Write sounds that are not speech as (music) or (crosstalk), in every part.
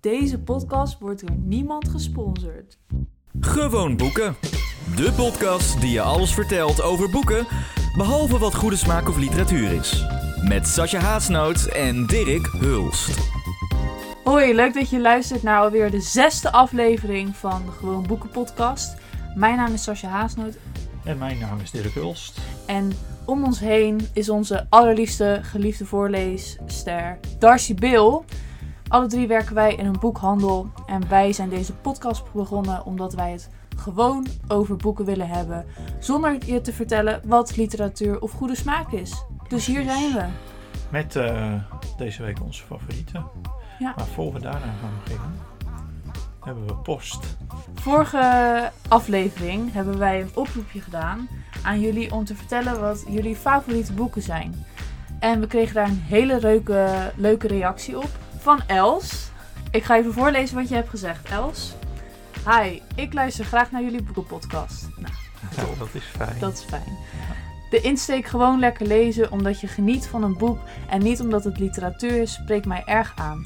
Deze podcast wordt door niemand gesponsord. Gewoon boeken. De podcast die je alles vertelt over boeken, behalve wat goede smaak of literatuur is. Met Sascha Haasnoot en Dirk Hulst. Hoi, leuk dat je luistert naar alweer de zesde aflevering van de Gewoon Boeken podcast. Mijn naam is Sascha Haasnoot En mijn naam is Dirk Hulst. en om ons heen is onze allerliefste geliefde voorleesster Darcy Bill. Alle drie werken wij in een boekhandel en wij zijn deze podcast begonnen omdat wij het gewoon over boeken willen hebben. Zonder je te vertellen wat literatuur of goede smaak is. Dus hier zijn we. Met eh, deze week onze favorieten. Ja. Maar voor we daaraan gaan beginnen, hebben we post. Vorige aflevering hebben wij een oproepje gedaan aan jullie om te vertellen wat jullie favoriete boeken zijn. En we kregen daar een hele leuke, leuke reactie op van Els. Ik ga even voorlezen wat je hebt gezegd, Els. Hi, ik luister graag naar jullie boekenpodcast. Nou, Ja, dat is fijn. dat is fijn. De insteek gewoon lekker lezen omdat je geniet van een boek en niet omdat het literatuur is, spreekt mij erg aan.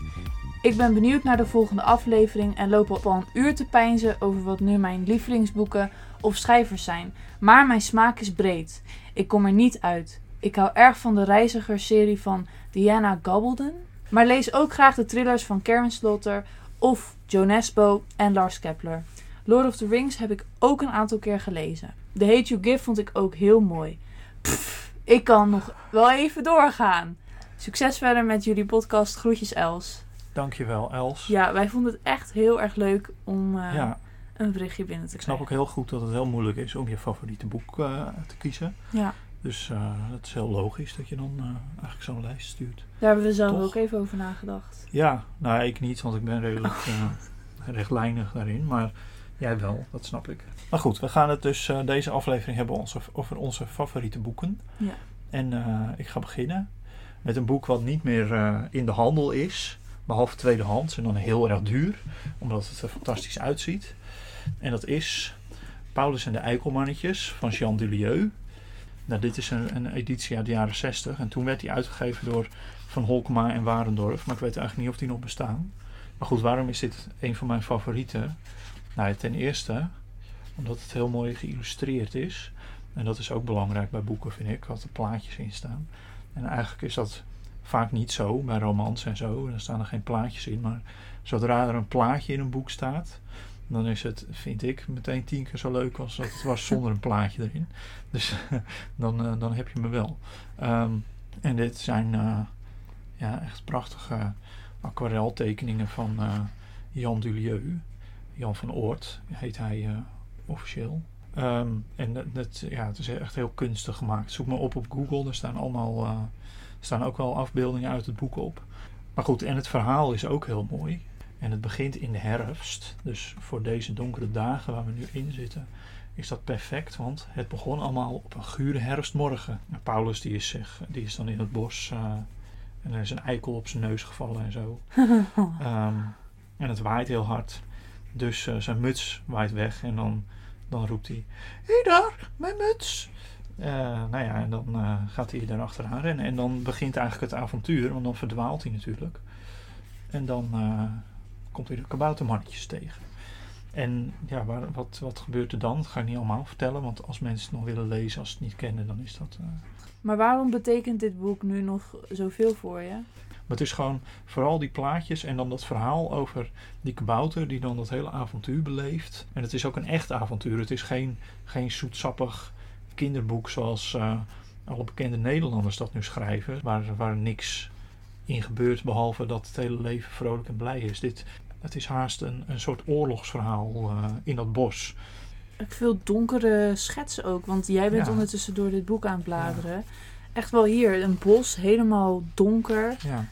Ik ben benieuwd naar de volgende aflevering en loop op al een uur te peinzen over wat nu mijn lievelingsboeken of schrijvers zijn. Maar mijn smaak is breed. Ik kom er niet uit. Ik hou erg van de reizigersserie van Diana Gabaldon, maar lees ook graag de thrillers van Karen Slaughter of Joe Nesbo en Lars Kepler. Lord of the Rings heb ik ook een aantal keer gelezen. The Hate You Give vond ik ook heel mooi. Pff, ik kan nog wel even doorgaan. Succes verder met jullie podcast. Groetjes Els. Dankjewel Els. Ja, wij vonden het echt heel erg leuk om eh, Ja, een berichtje binnen te ik snap krijgen. ook heel goed dat het heel moeilijk is om je favoriete boek eh, te kiezen. Ja, Dus eh het is heel logisch dat je dan eh, eigenlijk zo'n lijst stuurt. daar hebben we zelf Toch? ook even over nagedacht. Ja, nou ik niet, want ik ben redelijk eh, rechtlijnig daarin. Maar jij wel, dat snap ik. Maar goed, we gaan het dus deze aflevering hebben onze, over onze favoriete boeken. Ja. En ik ga beginnen met een boek wat niet meer in de handel is. Behalve tweedehands en dan heel erg duur. Omdat het er fantastisch uitziet. En dat is Paulus en de Eikelmannetjes van Jean Dulieu. Nou, dit is een, een editie uit de jaren 60. En toen werd die uitgegeven door Van Holkema en Warendorf. Maar ik weet eigenlijk niet of die nog bestaan. Maar goed, waarom is dit een van mijn favorieten? Nou, ten eerste omdat het heel mooi geïllustreerd is. En dat is ook belangrijk bij boeken, vind ik, dat er plaatjes in staan. En eigenlijk is dat vaak niet zo bij romans en zo. Dan staan er geen plaatjes in. Maar zodra er een plaatje in een boek staat, dan is het, vind ik, meteen tien keer zo leuk als dat het was zonder een plaatje erin. Dus (laughs) dan, eh, dan heb je me wel. Ehm, en dit zijn eh, ja, echt prachtige aquareltekeningen van eh, Jan Dulieu. Jan van Oort heet hij officieel. Ehm, en dat, ja, het is echt heel kunstig gemaakt. Zoek maar op op Google. Er staan allemaal staan ook wel afbeeldingen uit het boek op. Maar goed, en het verhaal is ook heel mooi. En het begint in de herfst. Dus voor deze donkere dagen waar we nu in zitten, is dat perfect. Want het begon allemaal op een gure herfstmorgen. En Paulus die is, zich, die is dan in het bos eh, en er is een eikel op zijn neus gevallen en zo. (laughs) Ehm, en het waait heel hard. Dus eh, zijn muts waait weg en dan, dan roept hij: Hé hey daar, mijn muts! Eh, nou ja, en dan gaat hij daar achteraan rennen. En dan begint eigenlijk het avontuur, want dan verdwaalt hij natuurlijk. En dan komt hij de kaboutermannetjes tegen. En ja, waar, wat, wat gebeurt er dan? Dat ga ik niet allemaal vertellen, want als mensen het nog willen lezen, als ze het niet kennen, dan is dat. eh, Maar waarom betekent dit boek nu nog zoveel voor je? Maar het is gewoon vooral die plaatjes en dan dat verhaal over die kabouter die dan dat hele avontuur beleeft. En het is ook een echt avontuur. Het is geen, geen zoetsappig kinderboek zoals eh, alle bekende Nederlanders dat nu schrijven. Waar, waar niks in gebeurt behalve dat het hele leven vrolijk en blij is. Dit, het is haast een, een soort oorlogsverhaal eh, in dat bos. Ik veel donkere schetsen ook, want jij bent Ja. ondertussen door dit boek aan het bladeren. Echt wel hier, een bos, helemaal donker. Ja.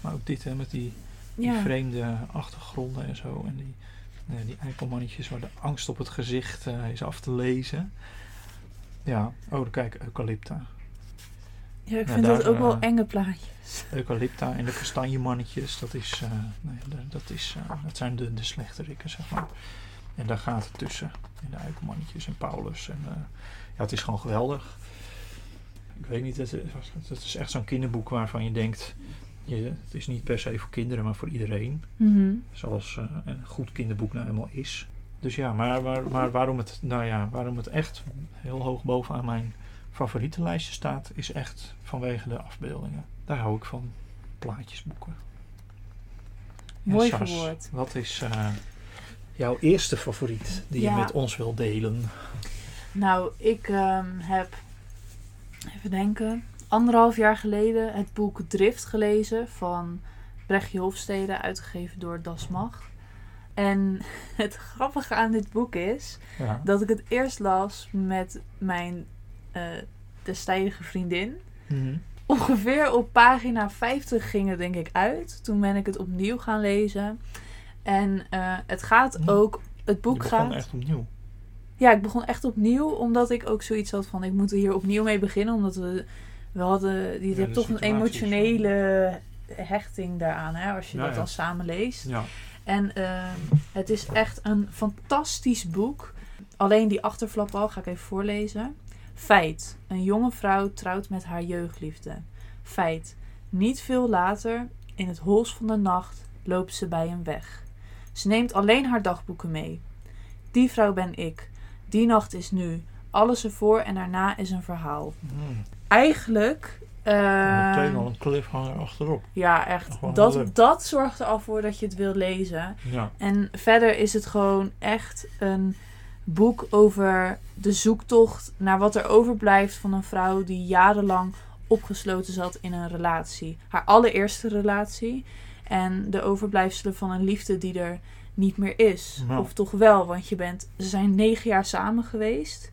Maar ook dit hè, met die, die Ja, vreemde achtergronden en zo. En die, die eikelmannetjes waar de angst op het gezicht eh, is af te lezen. Ja, oh kijk, eucalypta. Ja ik Ja, vind daar, dat ook wel eh, enge plaatjes. Eucalypta en de kastanjemannetjes, dat, is, eh, dat, is, eh, dat zijn de, de slechterikken, zeg maar. En daar gaat het tussen. En de eikelmannetjes en Paulus. En, ja, het is gewoon geweldig. Ik weet niet, het is, echt zo'n kinderboek waarvan je denkt... je, het is niet per se voor kinderen, maar voor iedereen. Mhm. Zoals een goed kinderboek nou helemaal is. Dus ja, maar, maar, maar waarom, het, nou ja, waarom het echt heel hoog bovenaan mijn favorietenlijstje staat, is echt vanwege de afbeeldingen. Daar hou ik van. Plaatjesboeken. Mooi verwoord. Wat is eh, jouw eerste favoriet die Ja. je met ons wil delen? Nou, ik ehm, heb, even denken, anderhalf jaar geleden het boek Drift gelezen van Brechtje Hofstede, uitgegeven door Das Mag. En (laughs) het grappige aan dit boek is Ja. dat ik het eerst las met mijn eh destijdige vriendin. Mhm. Ongeveer op pagina 50 ging het denk ik uit. Toen ben ik het opnieuw gaan lezen. En eh, het gaat ook, het boek gaat... echt opnieuw. Ja, ik begon echt opnieuw, omdat ik ook zoiets had van ik moet er hier opnieuw mee beginnen, omdat we we hadden, je Ja, hebt de toch een zo. emotionele hechting daaraan, hè, als je Ja, dat ja. dan samen leest. Ja. En ehm, het is echt een fantastisch boek. Alleen die achterflap al, ga ik even voorlezen. Feit. Een jonge vrouw trouwt met haar jeugdliefde. Feit. Niet veel later, in het hols van de nacht, loopt ze bij hem weg. Ze neemt alleen haar dagboeken mee. Die vrouw ben ik. Die nacht is nu. Alles ervoor en daarna is een verhaal. Mm. Eigenlijk... ehm, Meteen al een cliffhanger achterop. ja, echt. Gewoon heel leuk. Dat, dat zorgt er al voor dat je het wil lezen. Ja. En verder is het gewoon echt een boek over de zoektocht naar wat er overblijft van een vrouw die jarenlang opgesloten zat in een relatie. Haar allereerste relatie. En de overblijfselen van een liefde die er niet meer is. Nou. Of toch wel, want je bent, ze zijn negen jaar samen geweest.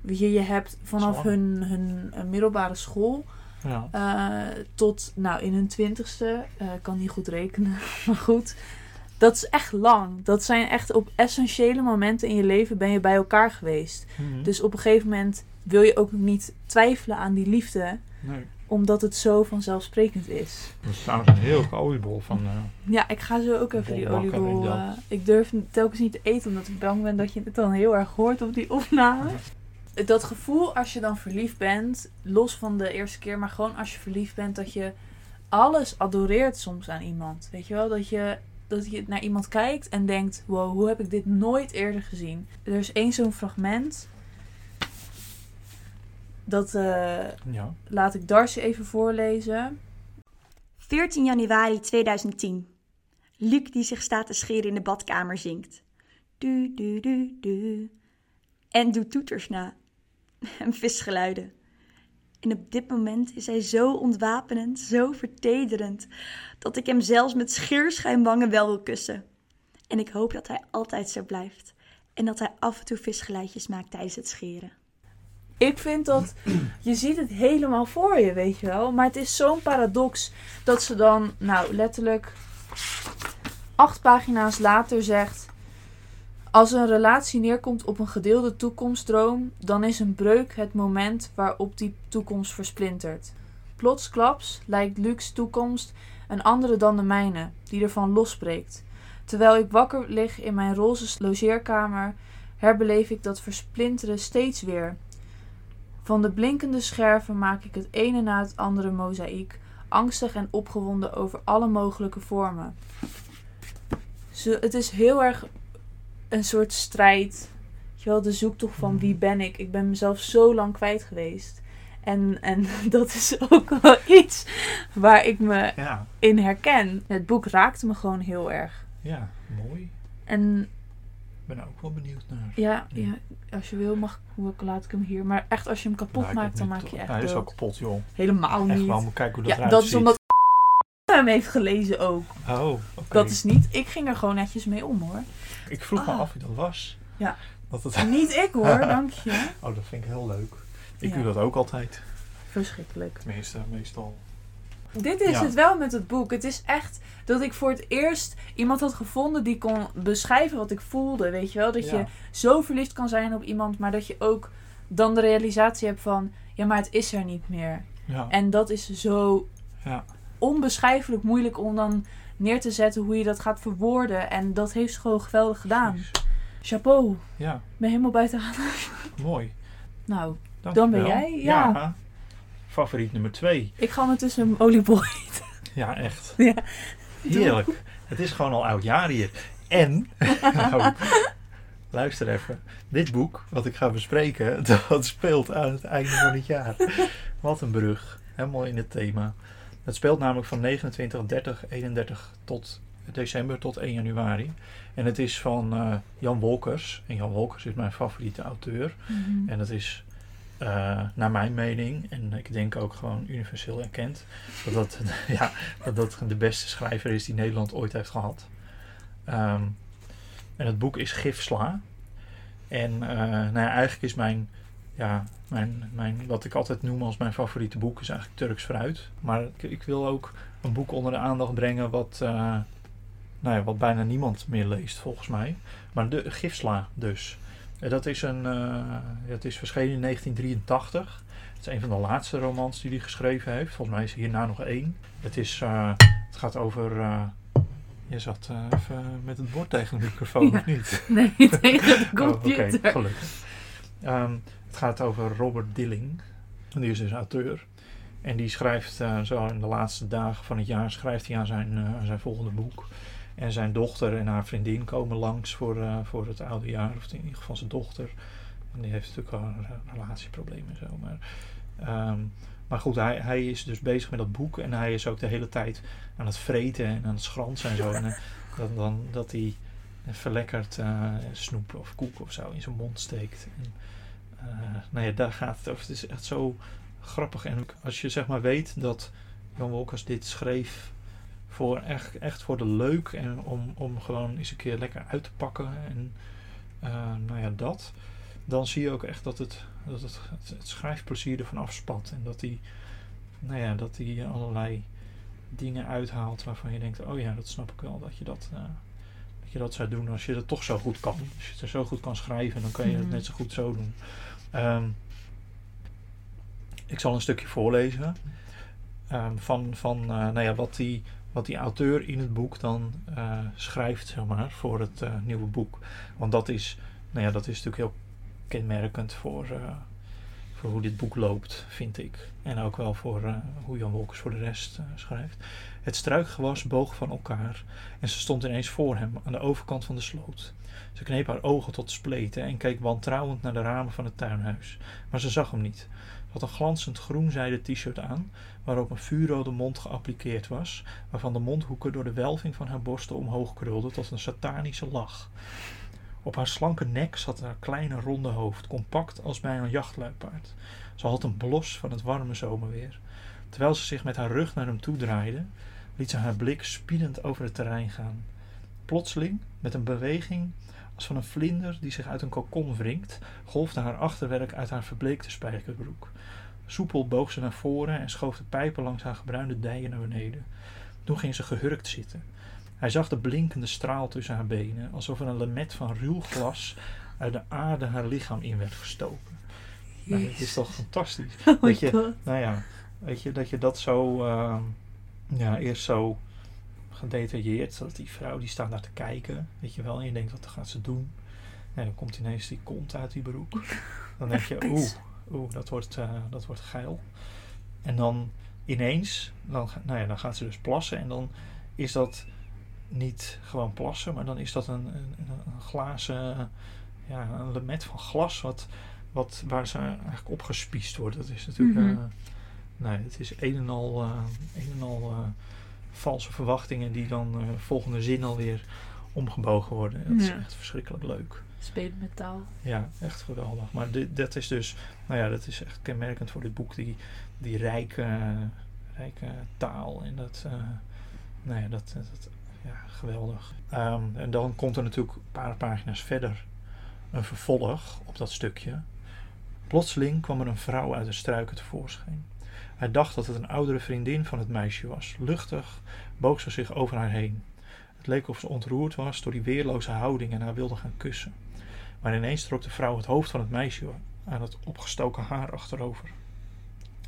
Je, je hebt vanaf hun, hun eh, middelbare school Ja. eh, tot nou, in hun twintigste. Ik kan niet goed rekenen, (laughs) maar goed. Dat is echt lang. Dat zijn echt op essentiële momenten in je leven ben je bij elkaar geweest. Mhm. Dus op een gegeven moment wil je ook niet twijfelen aan die liefde, Nee. omdat het zo vanzelfsprekend is. Dat is trouwens een heel oliebol van... eh, Ja, ik ga zo ook even die oliebol. eh, ik durf telkens niet te eten, omdat ik bang ben dat je het dan heel erg hoort op die opname. dat gevoel als je dan verliefd bent, los van de eerste keer, maar gewoon als je verliefd bent, dat je alles adoreert soms aan iemand. Weet je wel? Dat je, dat je naar iemand kijkt en denkt: wow, hoe heb ik dit nooit eerder gezien? Er is één zo'n fragment. Dat eh, ja. laat ik Darcy even voorlezen. 14 januari 2010. Luc die zich staat te scheren in de badkamer zingt. Du, du, du, du. En doet toeters na. (laughs) En visgeluiden. En op dit moment is hij zo ontwapenend, zo vertederend, dat ik hem zelfs met scheerschuimwangen wel wil kussen. En ik hoop dat hij altijd zo blijft. En dat hij af en toe visgeluidjes maakt tijdens het scheren. Ik vind dat je ziet het helemaal voor je, weet je wel. Maar het is zo'n paradox dat ze dan, nou letterlijk acht pagina's later zegt. Als een relatie neerkomt op een gedeelde toekomstdroom, dan is een breuk het moment waarop die toekomst versplintert. Plotsklaps lijkt Lucs toekomst een andere dan de mijne, die ervan losbreekt. Terwijl ik wakker lig in mijn roze logeerkamer, herbeleef ik dat versplinteren steeds weer. Van de blinkende scherven maak ik het ene na het andere mozaïek, angstig en opgewonden over alle mogelijke vormen. Ze, het is heel erg een soort strijd. Weet je wel, de zoektocht van wie ben ik? Ik ben mezelf zo lang kwijt geweest. En, en (laughs) dat is ook wel iets waar ik me Ja. in herken. Het boek raakte me gewoon heel erg. Ja, mooi. En Ik ben er ook wel benieuwd naar. ja, Ja. ja als je wil, mag, laat ik hem hier. Maar echt, als je hem kapot Nou, maakt, dan maak je echt hij is wel kapot, joh. Helemaal Echt niet. wel, moet kijken hoe dat ja, eruit dat is ziet. omdat hem heeft gelezen ook. Oh, oké. Dat is niet. Ik ging er gewoon netjes mee om hoor. Ik vroeg me Ah. af wie dat was. Ja. Dat het... Niet ik hoor, (laughs) dank je. Oh, dat vind ik heel leuk. Ik Ja. doe dat ook altijd. Verschrikkelijk. Tenminste, meestal. Dit is Ja. het wel met het boek. Het is echt dat ik voor het eerst iemand had gevonden die kon beschrijven wat ik voelde. Weet je wel? Dat je zo verliefd kan zijn op iemand, maar dat je ook dan de realisatie hebt van: ja, maar het is er niet meer. Ja. En dat is zo Ja. Onbeschrijfelijk moeilijk om dan neer te zetten hoe je dat gaat verwoorden. En dat heeft ze gewoon geweldig gedaan. Chapeau. Ik Ja, ben helemaal buiten mooi. Nou, Dank Dan ben wel. jij? Ja. Favoriet nummer twee. ik ga ondertussen een oliebol eten. Ja, echt. (laughs) Ja. Heerlijk. Het is gewoon al oud jaar hier. En, nou, (laughs) luister even. Dit boek, wat ik ga bespreken, (laughs) dat speelt aan het einde van het jaar. Wat een brug. Helemaal in het thema. Het speelt namelijk van 29, 30, 31 tot december tot 1 januari. En het is van eh, Jan Wolkers. En Jan Wolkers is mijn favoriete auteur. Mhm. En dat is, eh, naar mijn mening, en ik denk ook gewoon universeel erkend, dat dat, (laughs) ja, dat dat de beste schrijver is die Nederland ooit heeft gehad. Ehm, en het boek is Gifsla. En eh, nou ja, eigenlijk is mijn, ja, mijn, mijn, wat ik altijd noem als mijn favoriete boek, is eigenlijk Turks fruit. Maar ik, ik wil ook een boek onder de aandacht brengen wat, eh, nou ja, wat bijna niemand meer leest volgens mij. Maar de Gifsla dus. En dat is, een, eh, het is verschenen in 1983. Het is een van de laatste romans die hij geschreven heeft. Volgens mij is er hierna nog één. Het, is, eh, het gaat over. eh, je zat eh, even met het bord tegen de microfoon, Ja. of niet? (laughs) Nee, tegen de Oh, Oké, computer. gelukkig. Ehm, het gaat over Robert Dilling. Die is dus auteur. En die schrijft eh, zo in de laatste dagen van het jaar schrijft hij aan zijn, eh, zijn volgende boek. En zijn dochter en haar vriendin komen langs voor, eh, voor het oude jaar. Of in ieder geval zijn dochter. En die heeft natuurlijk wel een re- relatieprobleem en zo. Maar, ehm, maar goed, hij, hij is dus bezig met dat boek. En hij is ook de hele tijd aan het vreten en aan het schransen en zo. En dan, dan, dat hij verlekkerd eh, snoep of koek of zo in zijn mond steekt. En, eh, nou ja, daar gaat het over. Het is echt zo grappig. En als je zeg maar weet dat Jan Wolkers dit schreef voor echt, echt voor de leuk en om, om gewoon eens een keer lekker uit te pakken en eh, nou ja, dat. Dan zie je ook echt dat het, dat het, het, schrijfplezier ervan afspat. En dat hij, nou ja, dat hij allerlei dingen uithaalt waarvan je denkt, oh ja, dat snap ik wel, dat je dat, dat je dat zou doen als je dat toch zo goed kan. Als je het zo goed kan schrijven, dan kan je het Mhm. net zo goed zo doen. Ehm, ik zal een stukje voorlezen ehm, van, van eh, nou ja, wat, die, wat die auteur in het boek dan eh, schrijft zeg maar, voor het eh, nieuwe boek. Want dat is, nou ja, dat is natuurlijk heel kenmerkend voor, voor hoe dit boek loopt, vind ik. En ook wel voor eh, hoe Jan Wolkers voor de rest eh, schrijft. Het struikgewas boog van elkaar en ze stond ineens voor hem aan de overkant van de sloot. Ze kneep haar ogen tot spleten en keek wantrouwend naar de ramen van het tuinhuis. Maar ze zag hem niet. Ze had een glanzend groen zijden t-shirt aan, waarop een vuurrode mond geappliqueerd was, waarvan de mondhoeken door de welving van haar borsten omhoog krulden tot een satanische lach. Op haar slanke nek zat haar kleine ronde hoofd, compact als bij een jachtluipaard. Ze had een blos van het warme zomerweer. Terwijl ze zich met haar rug naar hem toe draaide, liet ze haar blik spiedend over het terrein gaan. Plotseling, met een beweging als van een vlinder die zich uit een kokon wringt, golfde haar achterwerk uit haar verbleekte spijkerbroek. Soepel boog ze naar voren en schoof de pijpen langs haar gebruinde dijen naar beneden. Toen ging ze gehurkt zitten. Hij zag de blinkende straal tussen haar benen, alsof er een lemet van ruw glas uit de aarde haar lichaam in werd gestoken. Nou, het is toch fantastisch. Oh dat je, god. nou ja, weet je, dat je dat zo, ehm, ja, eerst zo gedetailleerd, dat die vrouw die staat daar te kijken, weet je wel, en je denkt, wat gaat ze doen? En dan komt ineens die kont uit die broek. Dan denk je, (laughs) oeh, oeh, dat wordt, eh, dat wordt geil. En dan ineens, dan, nou ja, dan gaat ze dus plassen en dan is dat niet gewoon plassen, maar dan is dat een, een, een glazen, ja, een lemet van glas wat, wat, waar ze eigenlijk opgespiest wordt. Dat is natuurlijk, Mhm. eh, nee, het is een en al, eh, een en al eh, valse verwachtingen die dan volgende zin alweer omgebogen worden. Dat is echt verschrikkelijk leuk. Spelen met taal. Ja, echt geweldig. Maar dit, dat is dus, nou ja, dat is echt kenmerkend voor dit boek, die, die rijke, rijke taal. En dat, nou ja, dat, dat ja, geweldig. Ehm, en dan komt er natuurlijk een paar pagina's verder een vervolg op dat stukje. Plotseling kwam er een vrouw uit de struiken tevoorschijn. Hij dacht dat het een oudere vriendin van het meisje was. Luchtig boog ze zich over haar heen. Het leek of ze ontroerd was door die weerloze houding en haar wilde gaan kussen. Maar ineens trok de vrouw het hoofd van het meisje aan het opgestoken haar achterover.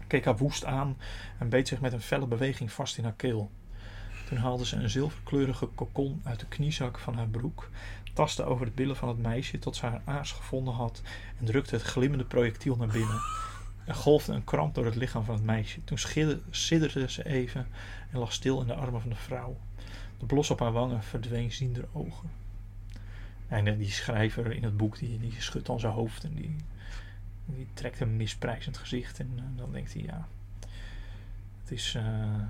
Keek haar woest aan en beet zich met een felle beweging vast in haar keel. Toen haalde ze een zilverkleurige kokon uit de kniezak van haar broek, tastte over de billen van het meisje tot ze haar aars gevonden had en drukte het glimmende projectiel naar binnen. Er golfde een kramp door het lichaam van het meisje. Toen sidderde ze even en lag stil in de armen van de vrouw. De blos op haar wangen verdween ziender ogen. En eh, die schrijver in het boek, die, die schudt dan zijn hoofd en die, die trekt een misprijzend gezicht. En eh, dan denkt hij, ja, het is... eh,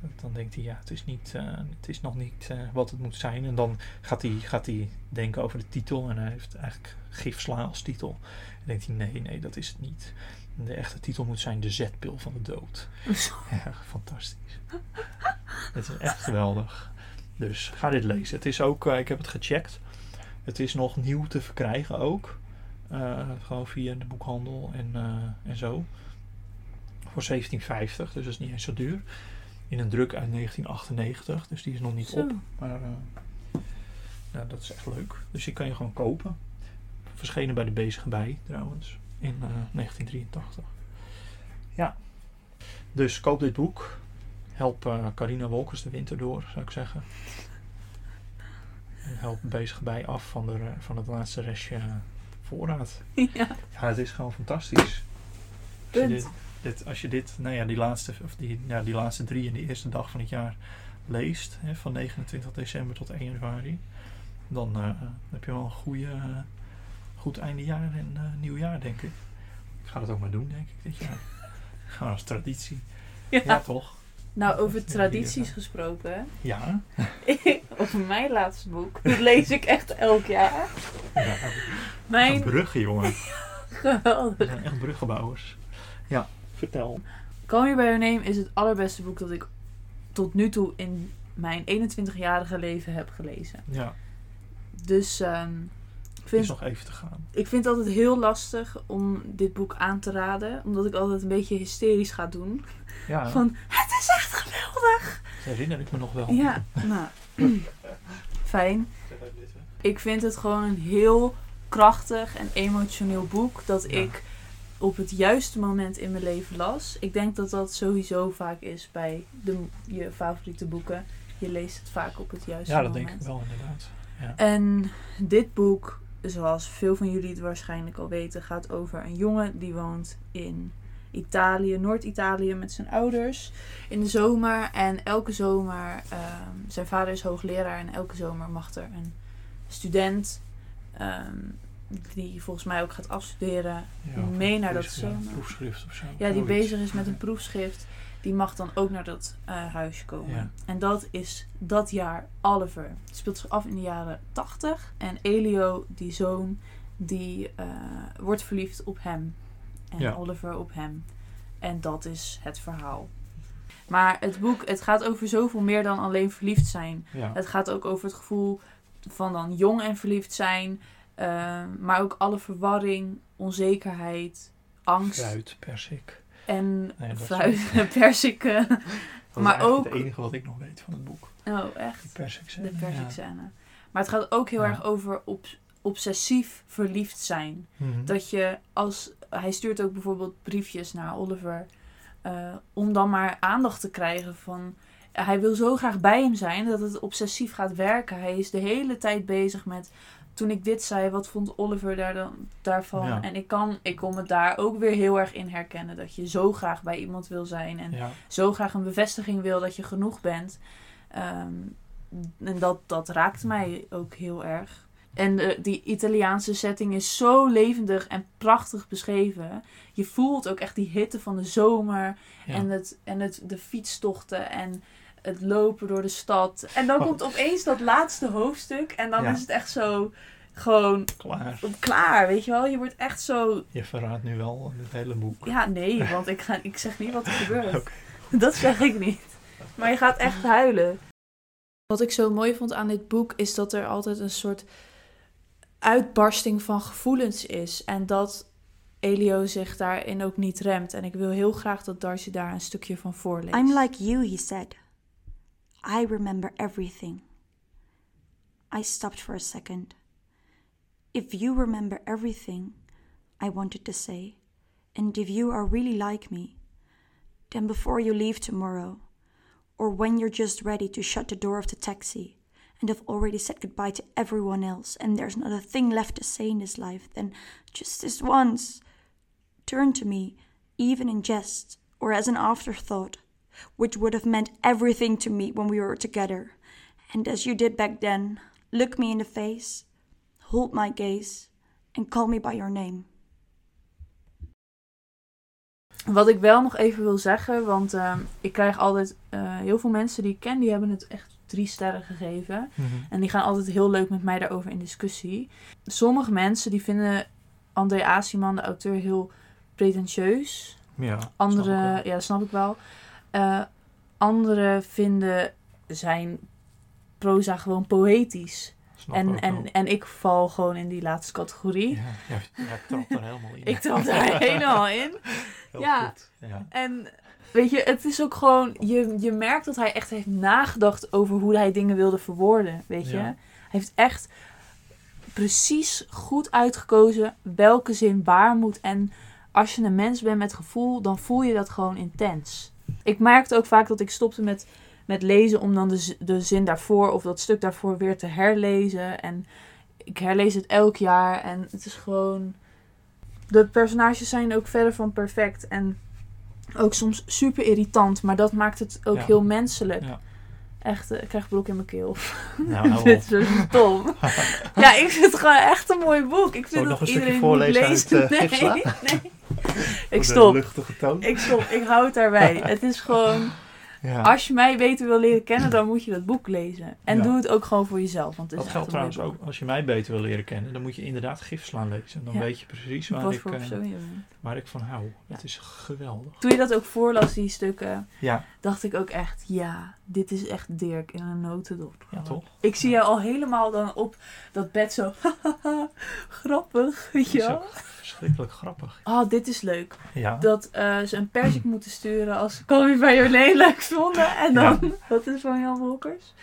dan denkt hij, ja, het is, niet, eh, het is nog niet eh, wat het moet zijn. En dan gaat hij, gaat hij denken over de titel. En hij heeft eigenlijk gifsla als titel. En denkt hij, nee, nee, dat is het niet. De echte titel moet zijn De Zetpil van de Dood. (laughs) Ja, fantastisch. het is echt geweldig. Dus ga dit lezen. Het is ook, eh, ik heb het gecheckt. Het is nog nieuw te verkrijgen ook. Gewoon via de boekhandel en, en zo. Voor 17,50, dus dat is niet eens zo duur. In een druk uit 1998, dus die is nog niet Zo. op. Maar eh, ja, dat is echt leuk. Dus die kan je gewoon kopen. Verschenen bij de Bezige Bij trouwens. In eh, 1983. Ja. Dus koop dit boek. Help eh, Carina Wolkers de winter door, zou ik zeggen. En help Bezige Bij af van, de, van het laatste restje eh, voorraad. (laughs) ja. Ja, het is gewoon fantastisch. Punt. Dit, als je dit, nou ja, die laatste, of die, ja, die laatste drie in de eerste dag van het jaar leest, hè, van 29 december tot 1 januari, dan eh, heb je wel een goede, eh, goed eindejaar en eh, nieuwjaar, denk ik. Ik ga dat ook maar doen, denk ik, dit jaar. (laughs) Gewoon als traditie. Ja. Ja, toch? Nou, over (laughs) tradities die, gesproken. Ja. (laughs) over mijn laatste boek. Dat lees ik echt elk jaar. ja. Mijn Bruggen, jongen. We geweldig. zijn echt bruggenbouwers. Ja, vertel. Call Me By Your Name is het allerbeste boek dat ik tot nu toe in mijn 21-jarige leven heb gelezen. Ja, Dus ehm, ik, het vind, is nog even te gaan. ik vind het altijd heel lastig om dit boek aan te raden. Omdat ik altijd een beetje hysterisch ga doen. Ja, Van, het is echt geweldig! dat herinner ik me nog wel. Ja, nou, (clears throat) fijn. Ik vind het gewoon een heel krachtig en emotioneel boek dat Ja. ik op het juiste moment in mijn leven las. Ik denk dat dat sowieso vaak is bij de, je favoriete boeken. Je leest het vaak op het juiste Ja, dat moment. denk ik wel inderdaad. En dit boek, zoals veel van jullie het waarschijnlijk al weten, gaat over een jongen die woont in Italië, Noord-Italië, met zijn ouders in de zomer. En elke zomer, ehm, zijn vader is hoogleraar en elke zomer mag er een student, ehm, die volgens mij ook gaat afstuderen, Ja, mee naar dat ja, proefschrift of zo. Ja, die Zoiets. bezig is met een proefschrift. Die mag dan ook naar dat eh, huisje komen. Ja. En dat is dat jaar Oliver. Het speelt zich af in de jaren 80. En Elio, die zoon, die eh, wordt verliefd op hem. En. Oliver op hem. En dat is het verhaal. Maar het boek, het gaat over zoveel meer dan alleen verliefd zijn. Het gaat ook over het gevoel van dan jong en verliefd zijn. Eh, maar ook alle verwarring, onzekerheid, angst. Fruit, persik. En Nee, dat is- fruit, (laughs) persikken. Dat (laughs) Maar ook- het enige wat ik nog weet van het boek. Oh, Die echt? persik De Ja. persikscène. Maar het gaat ook heel Ja. erg over obs- obsessief verliefd zijn. Mhm. Dat je als... Hij stuurt ook bijvoorbeeld briefjes naar Oliver. eh, om dan maar aandacht te krijgen van... Hij wil zo graag bij hem zijn dat het obsessief gaat werken. Hij is de hele tijd bezig met... Toen ik dit zei, wat vond Oliver daar dan, daarvan? Ja. En ik, kan, ik kon me daar ook weer heel erg in herkennen. Dat je zo graag bij iemand wil zijn. En Ja. zo graag een bevestiging wil dat je genoeg bent. Ehm, en dat, dat raakte mij ook heel erg. En de, die Italiaanse setting is zo levendig en prachtig beschreven. Je voelt ook echt die hitte van de zomer. Ja. En, het, en het, de fietstochten en het lopen door de stad. En dan Oh. komt opeens dat laatste hoofdstuk. En dan Ja. is het echt zo gewoon Klaar. klaar, weet je wel. Je wordt echt zo... Je verraadt nu wel het hele boek. Ja, nee, want ik, ga, ik zeg niet wat er gebeurt. (laughs) Dat zeg ik niet. Maar je gaat echt huilen. Wat ik zo mooi vond aan dit boek is dat er altijd een soort uitbarsting van gevoelens is. En dat Elio zich daarin ook niet remt. En ik wil heel graag dat Darcy daar een stukje van voorleest. I'm like you, he said. I remember everything. I stopped for a second. If you remember everything, I wanted to say, and if you are really like me, then before you leave tomorrow, or when you're just ready to shut the door of the taxi and have already said goodbye to everyone else, and there's not a thing left to say in this life, then just this once, turn to me even in jest or as an afterthought, which would have meant everything to me when we were together. And as you did back then, look me in the face, hold my gaze, and call me by your name. Wat ik wel nog even wil zeggen, want ehm, ik krijg altijd eh, heel veel mensen die ik ken, die hebben het echt drie sterren gegeven. Mhm. En die gaan altijd heel leuk met mij daarover in discussie. Sommige mensen die vinden André Asiman, de auteur, heel pretentieus. Ja, snap ik Andere, wel. ja, dat snap ik wel. Eh Anderen vinden zijn proza gewoon poëtisch. Snap En, en, wel. en ik val gewoon in die laatste categorie. Ja, ja, jij trapt er helemaal in. Ik trap daar (laughs) helemaal in. Heel ja. goed. Ja. En weet je, het is ook gewoon, je, je merkt dat hij echt heeft nagedacht over hoe hij dingen wilde verwoorden. Weet je, Ja. hij heeft echt precies goed uitgekozen welke zin waar moet. En als je een mens bent met gevoel, dan voel je dat gewoon intens. Ik merkte ook vaak dat ik stopte met, met lezen om dan de, de zin daarvoor of dat stuk daarvoor weer te herlezen. En ik herlees het elk jaar en het is gewoon. De personages zijn ook verder van perfect. En ook soms super irritant, maar dat maakt het ook Ja. heel menselijk. Ja. Echt, eh, ik krijg blok in mijn keel. Nou, (laughs) Dit is stom. (laughs) ja, ik vind het gewoon echt een mooi boek. Ik vind dat nog een stukje iedereen voorlezen moet lezen. eh, nee. Ik stop. luchtige toon. Ik stop. Ik hou het daarbij. (laughs) Het is gewoon... Ja. Als je mij beter wil leren kennen, dan moet je dat boek lezen. En Ja. doe het ook gewoon voor jezelf. Want het Dat geldt trouwens ook als je mij beter wil leren kennen. Dan moet je inderdaad gif slaan lezen. Dan Ja. weet je precies waar Wat ik, eh, bent. waar ik van hou. Ja. Het is geweldig. Toen je dat ook voorlas, die stukken, Ja, dacht ik ook echt... Ja, dit is echt Dirk in een notendop. ja toch? Ik zie jou al helemaal dan op dat bed zo... (laughs) grappig, weet je wel? verschrikkelijk grappig. Oh, dit is leuk. Ja, Dat eh, ze een persik (clears throat) moeten sturen als Call Me By Your Name leuk vonden. En dan, wat is van Jan Wolkers?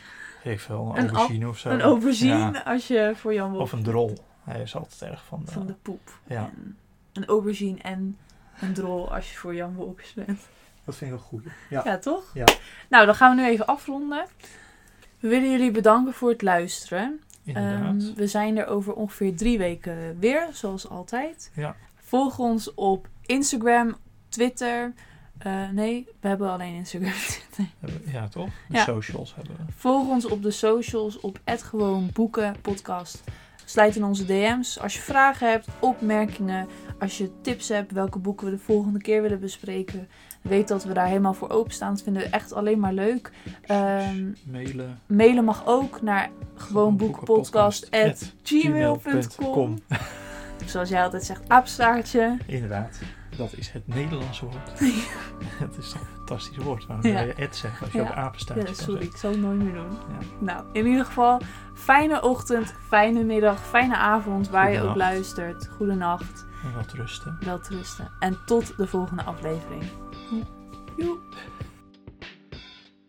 ik veel, een Een aubergine of zo. Een aubergine Ja. als je voor Jan Of Wolkers... een drol. Hij is altijd erg van de... Van de poep. Ja. En een aubergine en een drol als je voor Jan Wolkers bent. Dat vind ik een goeie. Ja. Ja, toch? Ja. Nou, dan gaan we nu even afronden. We willen jullie bedanken voor het luisteren. Inderdaad. Ehm, we zijn er over ongeveer drie weken weer, zoals altijd. Ja. Volg ons op Instagram, Twitter. Eh, nee, we hebben alleen Instagram. (laughs) Ja, toch? De Ja. socials hebben we. Volg ons op de socials op gewoon boeken podcast. Sluit in onze DM's als je vragen hebt, opmerkingen, als je tips hebt welke boeken we de volgende keer willen bespreken. Weet dat we daar helemaal voor openstaan. Dat vinden we echt alleen maar leuk. Ehm, Mailen. mailen mag ook naar gewoonboekenpodcast.gmail.com (laughs) Zoals jij altijd zegt, aapstaartje. Inderdaad. Dat is het Nederlandse woord. (laughs) Het is een fantastisch woord. Waarom zou je Ed zeggen als je ook apenstaartje Ja, sorry, ik zal het nooit meer doen. Nou, in ieder geval, fijne ochtend, fijne middag, fijne avond, waar je ook luistert. Goedenacht, En wat rusten. welterusten. En tot de volgende aflevering. Joe.